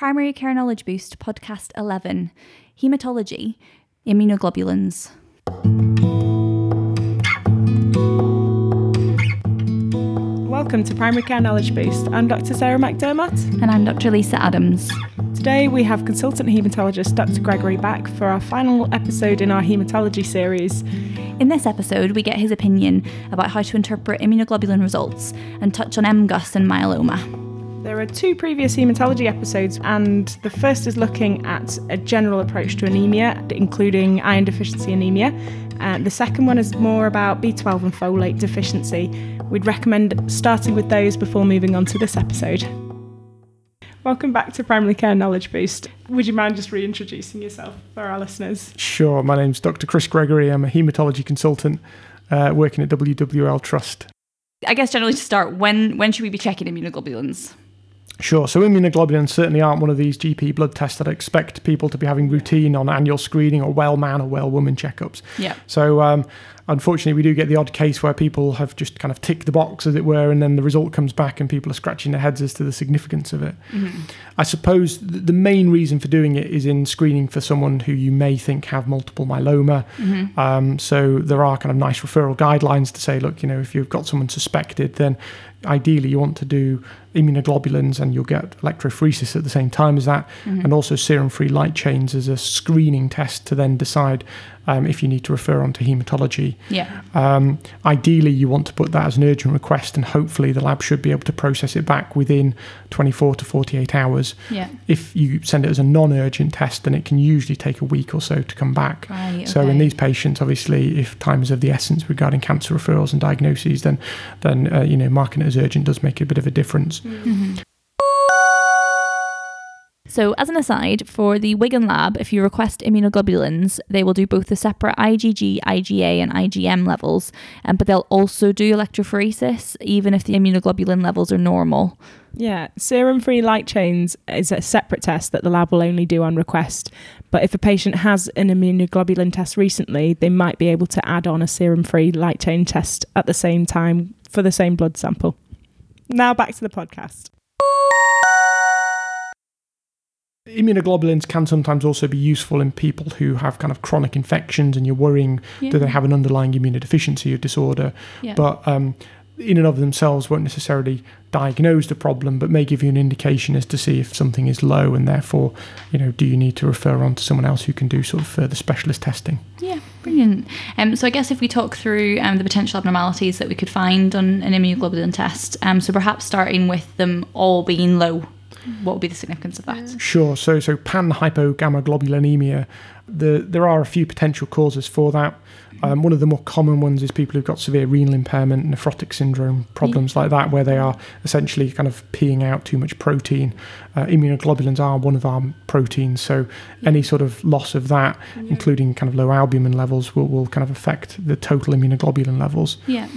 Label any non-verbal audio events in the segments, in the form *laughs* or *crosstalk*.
Primary Care Knowledge Boost Podcast 11 Hematology, Immunoglobulins. Welcome to Primary Care Knowledge Boost. I'm Dr. Sarah McDermott. And I'm Dr. Lisa Adams. Today we have consultant haematologist Dr. Gregory back for our final episode in our haematology series. In this episode, we get his opinion about how to interpret immunoglobulin results and touch on MGUS and myeloma. There are two previous haematology episodes, and the first is looking at a general approach to anemia, including iron deficiency anemia. Uh, the second one is more about B12 and folate deficiency. We'd recommend starting with those before moving on to this episode. Welcome back to Primary Care Knowledge Boost. Would you mind just reintroducing yourself for our listeners? Sure. My name's Dr. Chris Gregory. I'm a haematology consultant uh, working at WWL Trust. I guess generally to start, when when should we be checking immunoglobulins? Sure. So immunoglobulins certainly aren't one of these GP blood tests that I expect people to be having routine on annual screening or well man or well woman checkups. Yeah. So um, unfortunately, we do get the odd case where people have just kind of ticked the box, as it were, and then the result comes back and people are scratching their heads as to the significance of it. Mm-hmm. I suppose th- the main reason for doing it is in screening for someone who you may think have multiple myeloma. Mm-hmm. Um, so there are kind of nice referral guidelines to say, look, you know, if you've got someone suspected, then ideally you want to do immunoglobulins and you'll get electrophoresis at the same time as that, Mm-hmm. and also serum free light chains as a screening test to then decide um, if you need to refer on to haematology. Yeah. Um, ideally, you want to put that as an urgent request, and hopefully, the lab should be able to process it back within 24 to 48 hours. Yeah. If you send it as a non urgent test, then it can usually take a week or so to come back. Right. So in these patients, obviously, if time is of the essence regarding cancer referrals and diagnoses, then then uh, you know marking it as urgent does make a bit of a difference. So, as an aside, for the Wigan lab, if you request immunoglobulins, they will do both the separate IgG, IgA, and IgM levels, um, but they'll also do electrophoresis, even if the immunoglobulin levels are normal. Yeah, serum free light chains is a separate test that the lab will only do on request. But if a patient has an immunoglobulin test recently, they might be able to add on a serum free light chain test at the same time for the same blood sample. Now back to the podcast. Immunoglobulins can sometimes also be useful in people who have kind of chronic infections, and you're worrying do they have an underlying immunodeficiency or disorder? Yeah. But um, in and of themselves won't necessarily diagnose the problem, but may give you an indication as to see if something is low, and therefore, you know, do you need to refer on to someone else who can do sort of further specialist testing? Yeah, brilliant. Um, so I guess if we talk through um, the potential abnormalities that we could find on an immunoglobulin test, um, so perhaps starting with them all being low, what would be the significance of that? Sure. So, so pan hypogammaglobulinemia, the, there are a few potential causes for that. Um, one of the more common ones is people who've got severe renal impairment, nephrotic syndrome, problems like that, where they are essentially kind of peeing out too much protein. Uh, immunoglobulins are one of our proteins, so any sort of loss of that, including kind of low albumin levels, will, will kind of affect the total immunoglobulin levels. Yeah.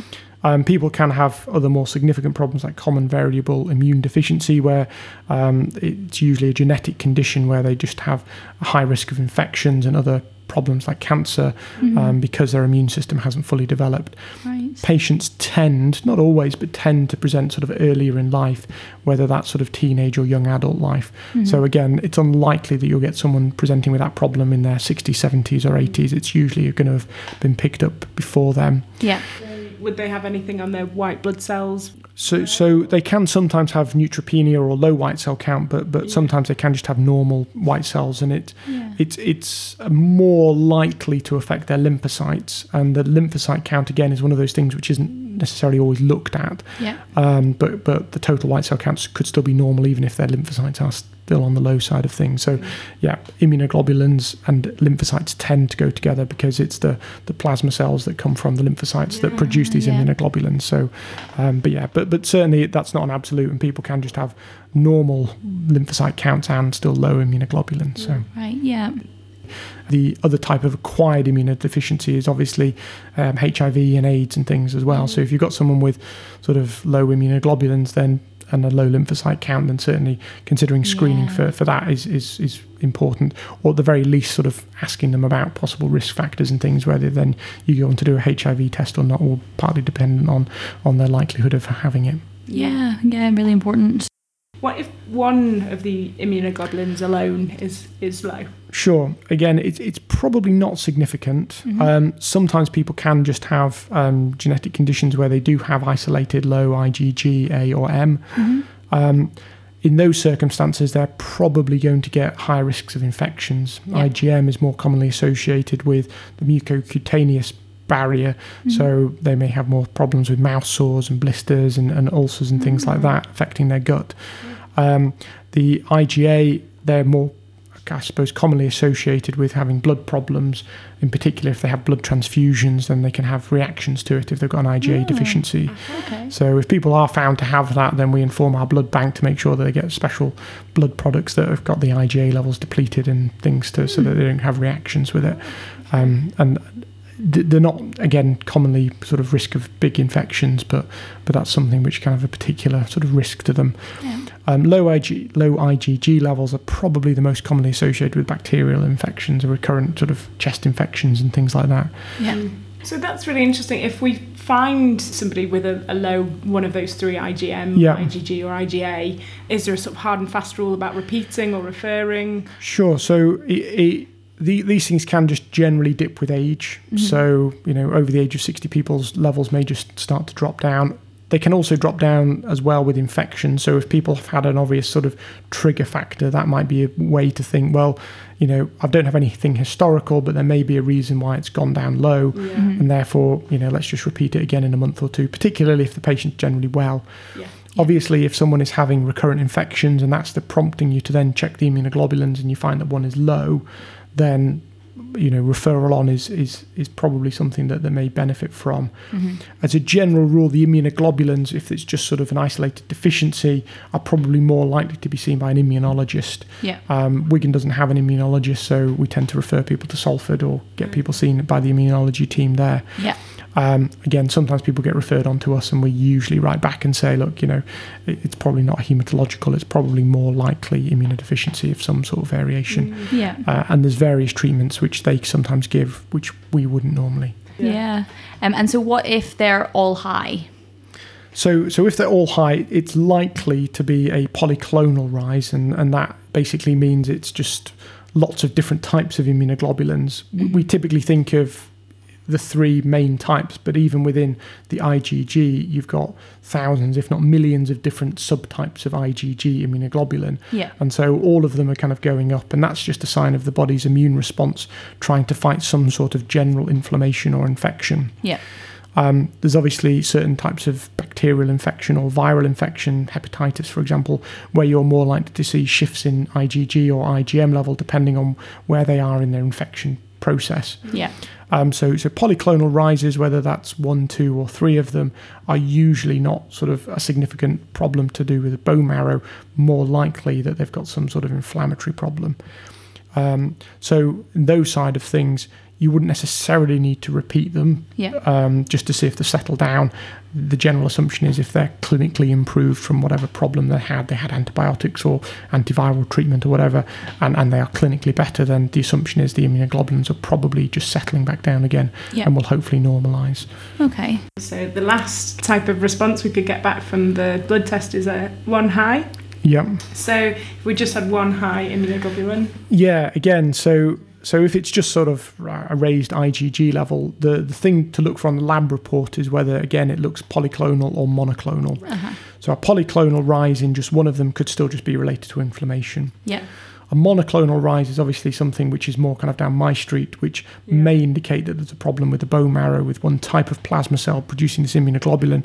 Um, people can have other more significant problems like common variable immune deficiency, where um, it's usually a genetic condition where they just have a high risk of infections and other problems like cancer um, because their immune system hasn't fully developed. Right. Patients tend, not always, but tend to present sort of earlier in life, whether that's sort of teenage or young adult life. So, again, it's unlikely that you'll get someone presenting with that problem in their 60s, 70s, or 80s. It's usually going to have been picked up before them. Yeah. Would they have anything on their white blood cells? So, so they can sometimes have neutropenia or low white cell count, but but sometimes they can just have normal white cells, and it Yeah. it's it's more likely to affect their lymphocytes. And the lymphocyte count again is one of those things which isn't necessarily always looked at. Yeah. Um, but but the total white cell counts could still be normal even if their lymphocytes are still on the low side of things. So, yeah, immunoglobulins and lymphocytes tend to go together because it's the the plasma cells that come from the lymphocytes that produce these Yeah. immunoglobulins. So, um, but yeah, but but certainly that's not an absolute, and people can just have normal lymphocyte counts and still low immunoglobulins. So. Right. Yeah. The other type of acquired immunodeficiency is obviously um, HIV and AIDS and things as well. So if you've got someone with sort of low immunoglobulins, then and a low lymphocyte count, then certainly considering screening Yeah. for, for that is, is is important, or at the very least, sort of asking them about possible risk factors and things, whether then you go on to do a HIV test or not, or partly dependent on on their likelihood of having it. Yeah. Yeah. Really important. What if one of the immunoglobulins alone is is low? Sure. Again, it's it's probably not significant. Um, sometimes people can just have um, genetic conditions where they do have isolated low IgG, A, or M. Um, in those circumstances, they're probably going to get higher risks of infections. Yeah. IgM is more commonly associated with the mucocutaneous barrier, mm-hmm. so they may have more problems with mouth sores and blisters and, and ulcers and things like mm-hmm. that affecting their gut. Um, the IgA, they're more, I suppose, commonly associated with having blood problems. In particular, if they have blood transfusions, then they can have reactions to it if they've got an IgA mm. deficiency. Uh-huh, okay. So if people are found to have that, then we inform our blood bank to make sure that they get special blood products that have got the IgA levels depleted and things to so mm. that they don't have reactions with it. Oh, um, and they're not again commonly sort of risk of big infections, but but that's something which can have a particular sort of risk to them. Yeah. Um, low IG, low IgG levels are probably the most commonly associated with bacterial infections or recurrent sort of chest infections and things like that. Yeah. So that's really interesting. If we find somebody with a, a low one of those three IgM, Yeah. IgG, or IgA, is there a sort of hard and fast rule about repeating or referring? Sure. So it, it, the, these things can just generally dip with age. Mm-hmm. So you know, over the age of sixty, people's levels may just start to drop down. They can also drop down as well with infection. So if people have had an obvious sort of trigger factor, that might be a way to think. Well, you know, I don't have anything historical, but there may be a reason why it's gone down low, Yeah. Mm-hmm. and therefore, you know, let's just repeat it again in a month or two. Particularly if the patient's generally well. Yeah. Obviously, if someone is having recurrent infections and that's the prompting you to then check the immunoglobulins and you find that one is low, then you know referral on is is is probably something that they may benefit from. As a general rule, the immunoglobulins, if it's just sort of an isolated deficiency, are probably more likely to be seen by an immunologist. Yeah. Um, Wigan doesn't have an immunologist, so we tend to refer people to Salford or get people seen by the immunology team there. Yeah. Um, again, sometimes people get referred on to us, and we usually write back and say, look, you know, it's probably not hematological, it's probably more likely immunodeficiency of some sort of variation. Yeah. Uh, and there's various treatments which they sometimes give, which we wouldn't normally. Yeah. Um, and so, what if they're all high? So, so if they're all high, it's likely to be a polyclonal rise, and, and that basically means it's just lots of different types of immunoglobulins. We- We typically think of the three main types, but even within the IgG, you've got thousands, if not millions, of different subtypes of IgG immunoglobulin. Yeah. And so all of them are kind of going up, and that's just a sign of the body's immune response trying to fight some sort of general inflammation or infection. Yeah. Um, there's obviously certain types of bacterial infection or viral infection, hepatitis, for example, where you're more likely to see shifts in IgG or IgM level depending on where they are in their infection process. Yeah. Um, so, so polyclonal rises, whether that's one, two, or three of them, are usually not sort of a significant problem to do with bone marrow. More likely that they've got some sort of inflammatory problem. Um, so, those side of things, you wouldn't necessarily need to repeat them Yeah. um, just to see if they settle down. The general assumption is if they're clinically improved from whatever problem they had, they had antibiotics or antiviral treatment or whatever, and, and they are clinically better, then the assumption is the immunoglobulins are probably just settling back down again Yeah. and will hopefully normalise. Okay. So the last type of response we could get back from the blood test is a one high. Yep. So if we just had one high immunoglobulin, Yeah, again, so so if it's just sort of a raised IgG level, the, the thing to look for on the lab report is whether, again, it looks polyclonal or monoclonal. Uh-huh. So a polyclonal rise in just one of them could still just be related to inflammation. Yeah. A monoclonal rise is obviously something which is more kind of down my street, which Yeah. may indicate that there's a problem with the bone marrow with one type of plasma cell producing this immunoglobulin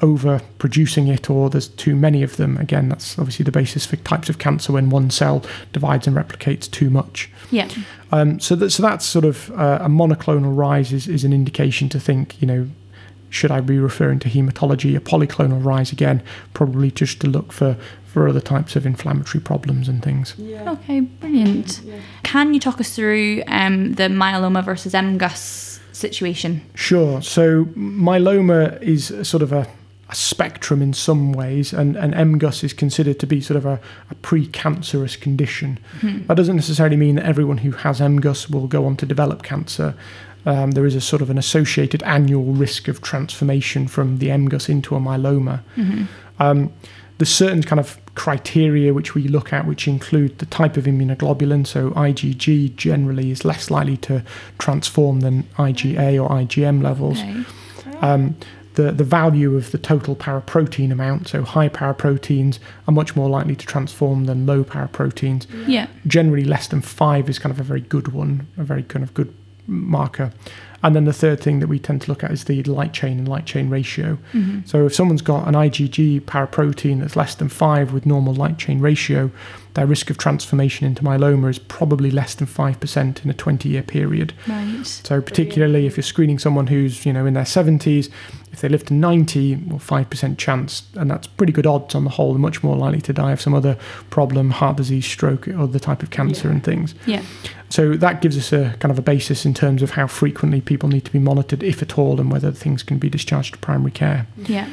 over producing it or there's too many of them. Again, that's obviously the basis for types of cancer when one cell divides and replicates too much. Yeah. Um, so, that, so that's sort of uh, a monoclonal rise is, is an indication to think, you know, should I be referring to hematology? A polyclonal rise again, probably just to look for, for other types of inflammatory problems and things. yeah. Okay. Brilliant. Can you talk us through um, the myeloma versus MGUS situation? Sure. So myeloma is sort of a, a spectrum in some ways, and, and MGUS is considered to be sort of a, a pre-cancerous condition. That doesn't necessarily mean that everyone who has MGUS will go on to develop cancer. Um, there is a sort of an associated annual risk of transformation from the MGUS into a myeloma. Um, there's certain kind of criteria which we look at, which include the type of immunoglobulin. So IgG generally is less likely to transform than IgA or IgM levels. Okay. Um, the, the value of the total paraprotein amount, so high paraproteins are much more likely to transform than low paraproteins. Yeah. Generally, less than five is kind of a very good one, a very kind of good marker. And then the third thing that we tend to look at is the light chain and light chain ratio. Mm-hmm. So if someone's got an IgG paraprotein that's less than five with normal light chain ratio, their risk of transformation into myeloma is probably less than 5% in a 20 year period. Right. So particularly if you're screening someone who's, you know, in their 70s, if they live to 90, well, 5% chance, and that's pretty good odds on the whole, they're much more likely to die of some other problem, heart disease, stroke, other type of cancer and things. Yeah. So that gives us a kind of a basis in terms of how frequently people need to be monitored, if at all, and whether things can be discharged to primary care. Yeah.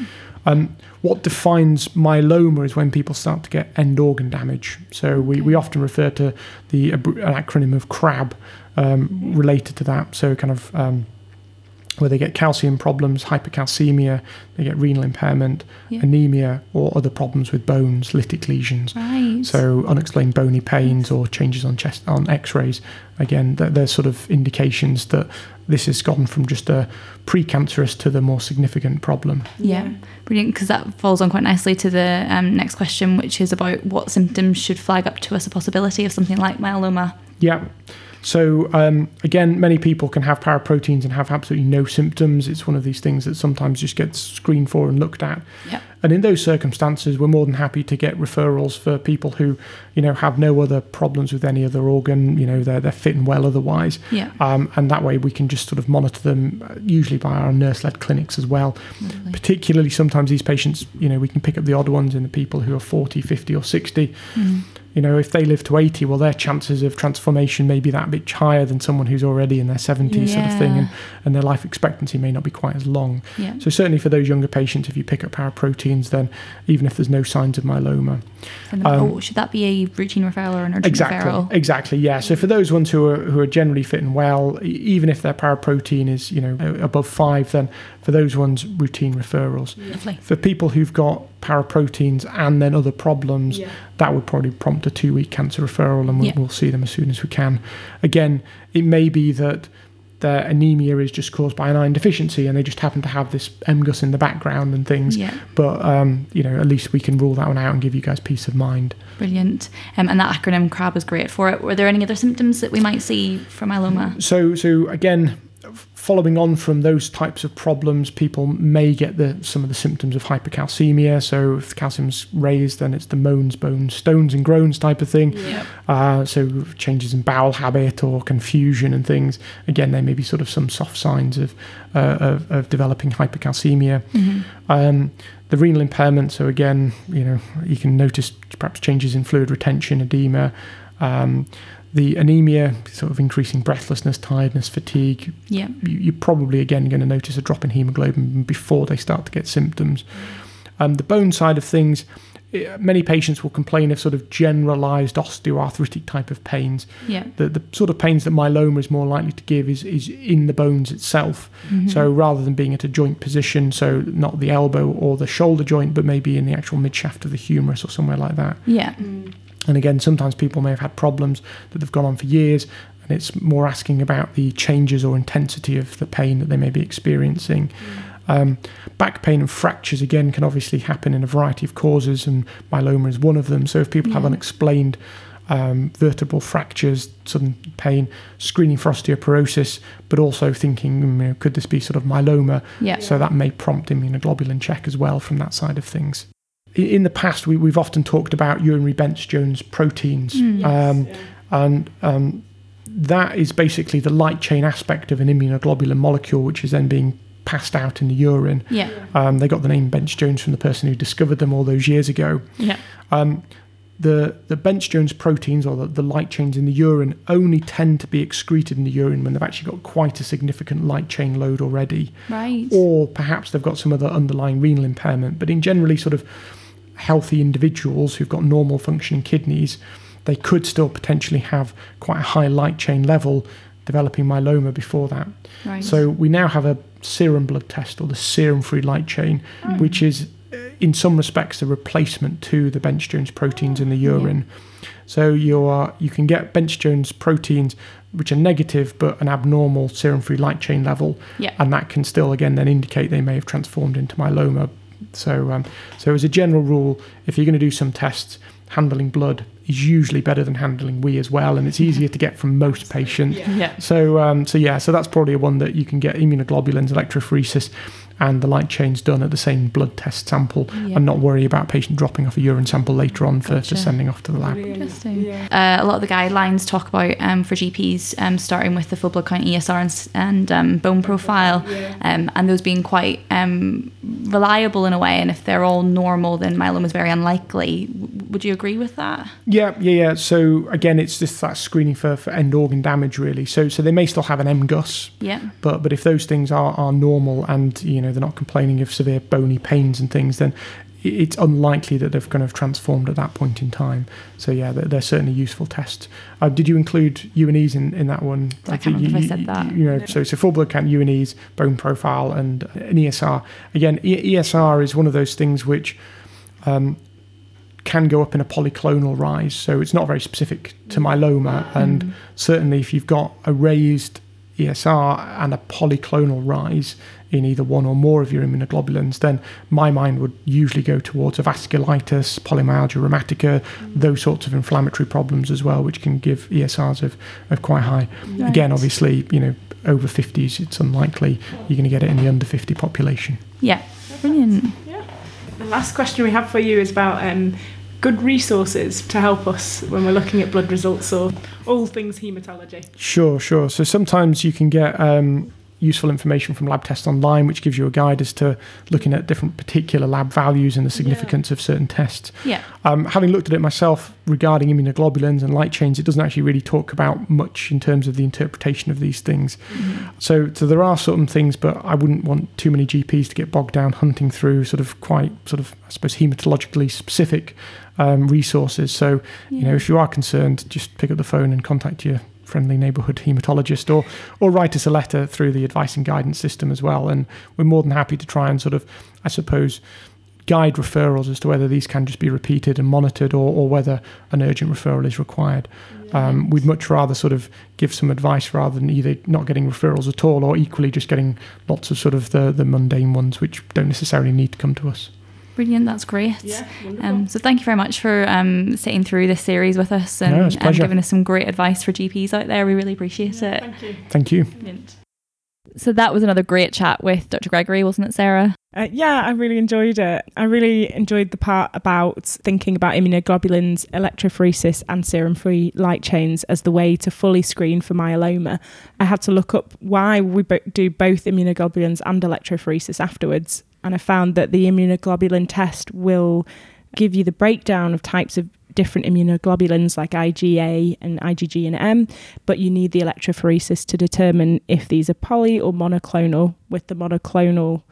Um, what defines myeloma is when people start to get end organ damage. So we, we often refer to the an acronym of CRAB um, related to that. So kind of um, where they get calcium problems, hypercalcemia, they get renal impairment, Yeah. anemia, or other problems with bones, lytic lesions. Right. So unexplained bony pains or changes on chest on X-rays. Again, th- there's sort of indications that this has gone from just a precancerous to the more significant problem. Yeah, brilliant. Because that falls on quite nicely to the um, next question, which is about what symptoms should flag up to us a possibility of something like myeloma. Yeah. So um, again, many people can have paraproteins and have absolutely no symptoms. It's one of these things that sometimes just gets screened for and looked at. Yeah. And in those circumstances, we're more than happy to get referrals for people who, you know, have no other problems with any other organ. You know, they're they're fit and well otherwise. Yeah. Um, and that way we can just sort of monitor them, uh, usually by our nurse-led clinics as well. Lovely. Particularly sometimes these patients, you know, we can pick up the odd ones in the people who are 40, 50 or 60. Mhm. You know, if they live to 80, well, their chances of transformation may be that bit higher than someone who's already in their 70s sort of thing, and, and their life expectancy may not be quite as long. Yeah. So certainly for those younger patients, if you pick up paraproteins, then even if there's no signs of myeloma, um, oh, should that be a routine referral or an urgent exactly, referral? exactly, yeah. So for those ones who are who are generally fit and well, even if their paraprotein is you know above five, then for those ones, routine referrals. Lovely. For people who've got paraproteins and then other problems, Yeah. that would probably prompt a two week cancer referral, and we'll, Yeah. we'll see them as soon as we can. Again, it may be that their anemia is just caused by an iron deficiency and they just happen to have this MGUS in the background and things. Yeah. But, um, you know, at least we can rule that one out and give you guys peace of mind. Brilliant. Um, and that acronym CRAB is great for it. Were there any other symptoms that we might see from myeloma? So, so again, following on from those types of problems, people may get the some of the symptoms of hypercalcemia. So, if calcium's raised, then it's the moans, bones, stones, and groans type of thing. Yeah. Uh, so, changes in bowel habit or confusion and things. Again, there may be sort of some soft signs of uh, of, of developing hypercalcemia. Mm-hmm. Um, the renal impairment, so again, you know, you can notice perhaps changes in fluid retention, edema. Um, the anemia, sort of increasing breathlessness, tiredness, fatigue. Yeah. You, you're probably again going to notice a drop in hemoglobin before they start to get symptoms. Um, the bone side of things, eh, many patients will complain of sort of generalized osteoarthritic type of pains. Yeah. The, the sort of pains that myeloma is more likely to give is, is in the bones itself. Mhm. So rather than being at a joint position, so not the elbow or the shoulder joint, but maybe in the actual midshaft of the humerus or somewhere like that. Yeah. And again, sometimes people may have had problems that they've gone on for years, and it's more asking about the changes or intensity of the pain that they may be experiencing. Um, back pain and fractures again can obviously happen in a variety of causes, and myeloma is one of them. So if people have unexplained um, vertebral fractures, sudden pain, screening for osteoporosis, but also thinking, mm, you know, could this be sort of myeloma? Yeah. So that may prompt immunoglobulin check as well from that side of things. In the past, we, we've often talked about urinary Bence-Jones proteins, Mm. um, and um, that is basically the light chain aspect of an immunoglobulin molecule, which is then being passed out in the urine. Yeah. Um, they got the name Bence-Jones from the person who discovered them all those years ago. Yeah. Um, the the Bence-Jones proteins or the, the light chains in the urine only tend to be excreted in the urine when they've actually got quite a significant light chain load already Right. or perhaps they've got some other underlying renal impairment. But in generally, sort of healthy individuals who've got normal functioning kidneys, they could still potentially have quite a high light chain level developing myeloma before that. Right. So we now have a serum blood test or the serum free light chain, hmm. which is in some respects, a replacement to the Bence Jones proteins in the urine. So you are you can get Bence Jones proteins which are negative but an abnormal serum free light chain level, Yeah. and that can still again then indicate they may have transformed into myeloma. So um, so as a general rule, if you're going to do some tests, handling blood is usually better than handling wee as well, and it's *laughs* easier to get from most patients. Yeah. So, um, so yeah, so that's probably a one that you can get immunoglobulins, electrophoresis, and the light chains done at the same blood test sample, Yeah. and not worry about patient dropping off a urine sample later on for, Gotcha. for sending off to the lab. Interesting. Yeah. Uh, a lot of the guidelines talk about um, for GPs um, starting with the full blood count ESR and, and um, bone profile, um, and those being quite um, reliable in a way. And if they're all normal, then myeloma is very unlikely. W- would you agree with that? Yeah, yeah, yeah. So again, it's just that screening for, for end organ damage, really. So, so they may still have an MGUS, Yeah. but but if those things are, are normal and you know they're not complaining of severe bony pains and things, then it's unlikely that they've kind of transformed at that point in time. So yeah, they're, they're certainly useful tests. Uh, did you include UNEs in, in that one? I can't remember if I said that. You know, so it's so a full blood count UNEs, bone profile, and an ESR. Again, E- ESR is one of those things which. Um, can go up in a polyclonal rise, so it's not very specific to myeloma. And certainly, if you've got a raised ESR and a polyclonal rise in either one or more of your immunoglobulins, then my mind would usually go towards a vasculitis, polymyalgia rheumatica, those sorts of inflammatory problems as well, which can give ESRs of, of quite high. Again, obviously, you know, over 50s, it's unlikely you're going to get it in the under 50 population. Yeah. Brilliant. The last question we have for you is about um, good resources to help us when we're looking at blood results or all things haematology. Sure, sure. So sometimes you can get um, useful information from lab tests online, which gives you a guide as to looking at different particular lab values and the significance of certain tests. Yeah. Um, having looked at it myself regarding immunoglobulins and light chains, it doesn't actually really talk about much in terms of the interpretation of these things. So, so there are certain things, but I wouldn't want too many GPs to get bogged down hunting through sort of quite sort of I suppose hematologically specific um, resources. So, you know, if you are concerned, just pick up the phone and contact your friendly neighbourhood haematologist or or write us a letter through the advice and guidance system as well and we're more than happy to try and sort of I suppose guide referrals as to whether these can just be repeated and monitored or, or whether an urgent referral is required. Um, we'd much rather sort of give some advice rather than either not getting referrals at all or equally just getting lots of sort of the, the mundane ones which don't necessarily need to come to us. Brilliant. That's great. Yeah. Um, so thank you very much for um, sitting through this series with us and, No, and giving us some great advice for GPs out there. We really appreciate it. Thank you. Thank you. Brilliant. So that was another great chat with Dr. Gregory, wasn't it, Sarah? Uh, yeah, I really enjoyed it. I really enjoyed the part about thinking about immunoglobulins, electrophoresis, and serum free light chains as the way to fully screen for myeloma. I had to look up why we bo- do both immunoglobulins and electrophoresis afterwards, and I found that the immunoglobulin test will give you the breakdown of types of different immunoglobulins like IgA and IgG and M, but you need the electrophoresis to determine if these are poly or monoclonal, with the monoclonal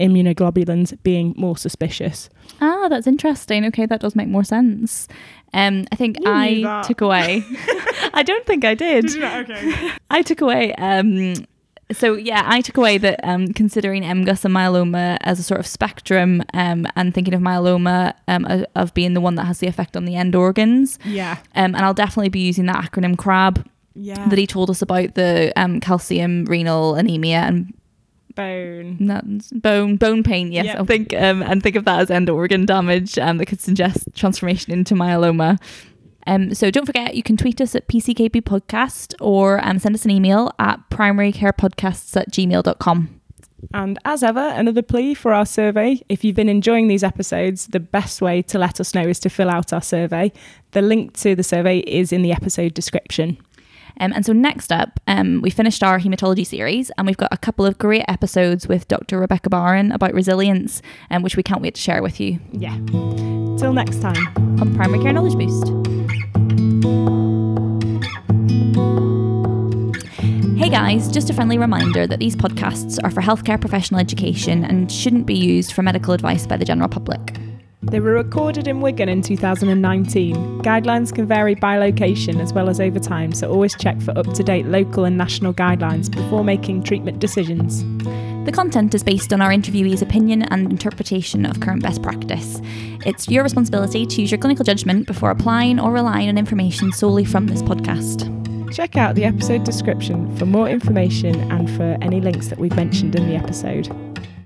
immunoglobulins being more suspicious. Ah, that's interesting. Okay, that does make more sense. Um, I think You I took away. *laughs* *laughs* I don't think I did. Okay. *laughs* I took away. Um, so yeah, I took away that um, considering MGUS and myeloma as a sort of spectrum, um, and thinking of myeloma um, of, of being the one that has the effect on the end organs. Yeah. Um, and I'll definitely be using that acronym CRAB Yeah. that he told us about the um, calcium renal anemia and Bone. nuts, bone bone pain. Yes, Yeah. I think um, and think of that as end organ damage um, that could suggest transformation into myeloma. Um, so don't forget you can tweet us at PCKB podcast or um, send us an email at primarycarepodcasts at gmail.com. And as ever, another plea for our survey. If you've been enjoying these episodes, the best way to let us know is to fill out our survey. The link to the survey is in the episode description. Um, and so next up, um, we finished our hematology series and we've got a couple of great episodes with Dr. Rebecca Barron about resilience, um, which we can't wait to share with you Yeah. Till next time. on Primary Care Knowledge Boost. Hey guys, just a friendly reminder that these podcasts are for healthcare professional education and shouldn't be used for medical advice by the general public. They were recorded in Wigan in 2019. Guidelines can vary by location as well as over time, so always check for up to date local and national guidelines before making treatment decisions. The content is based on our interviewee's opinion and interpretation of current best practice. It's your responsibility to use your clinical judgment before applying or relying on information solely from this podcast. Check out the episode description for more information and for any links that we've mentioned in the episode.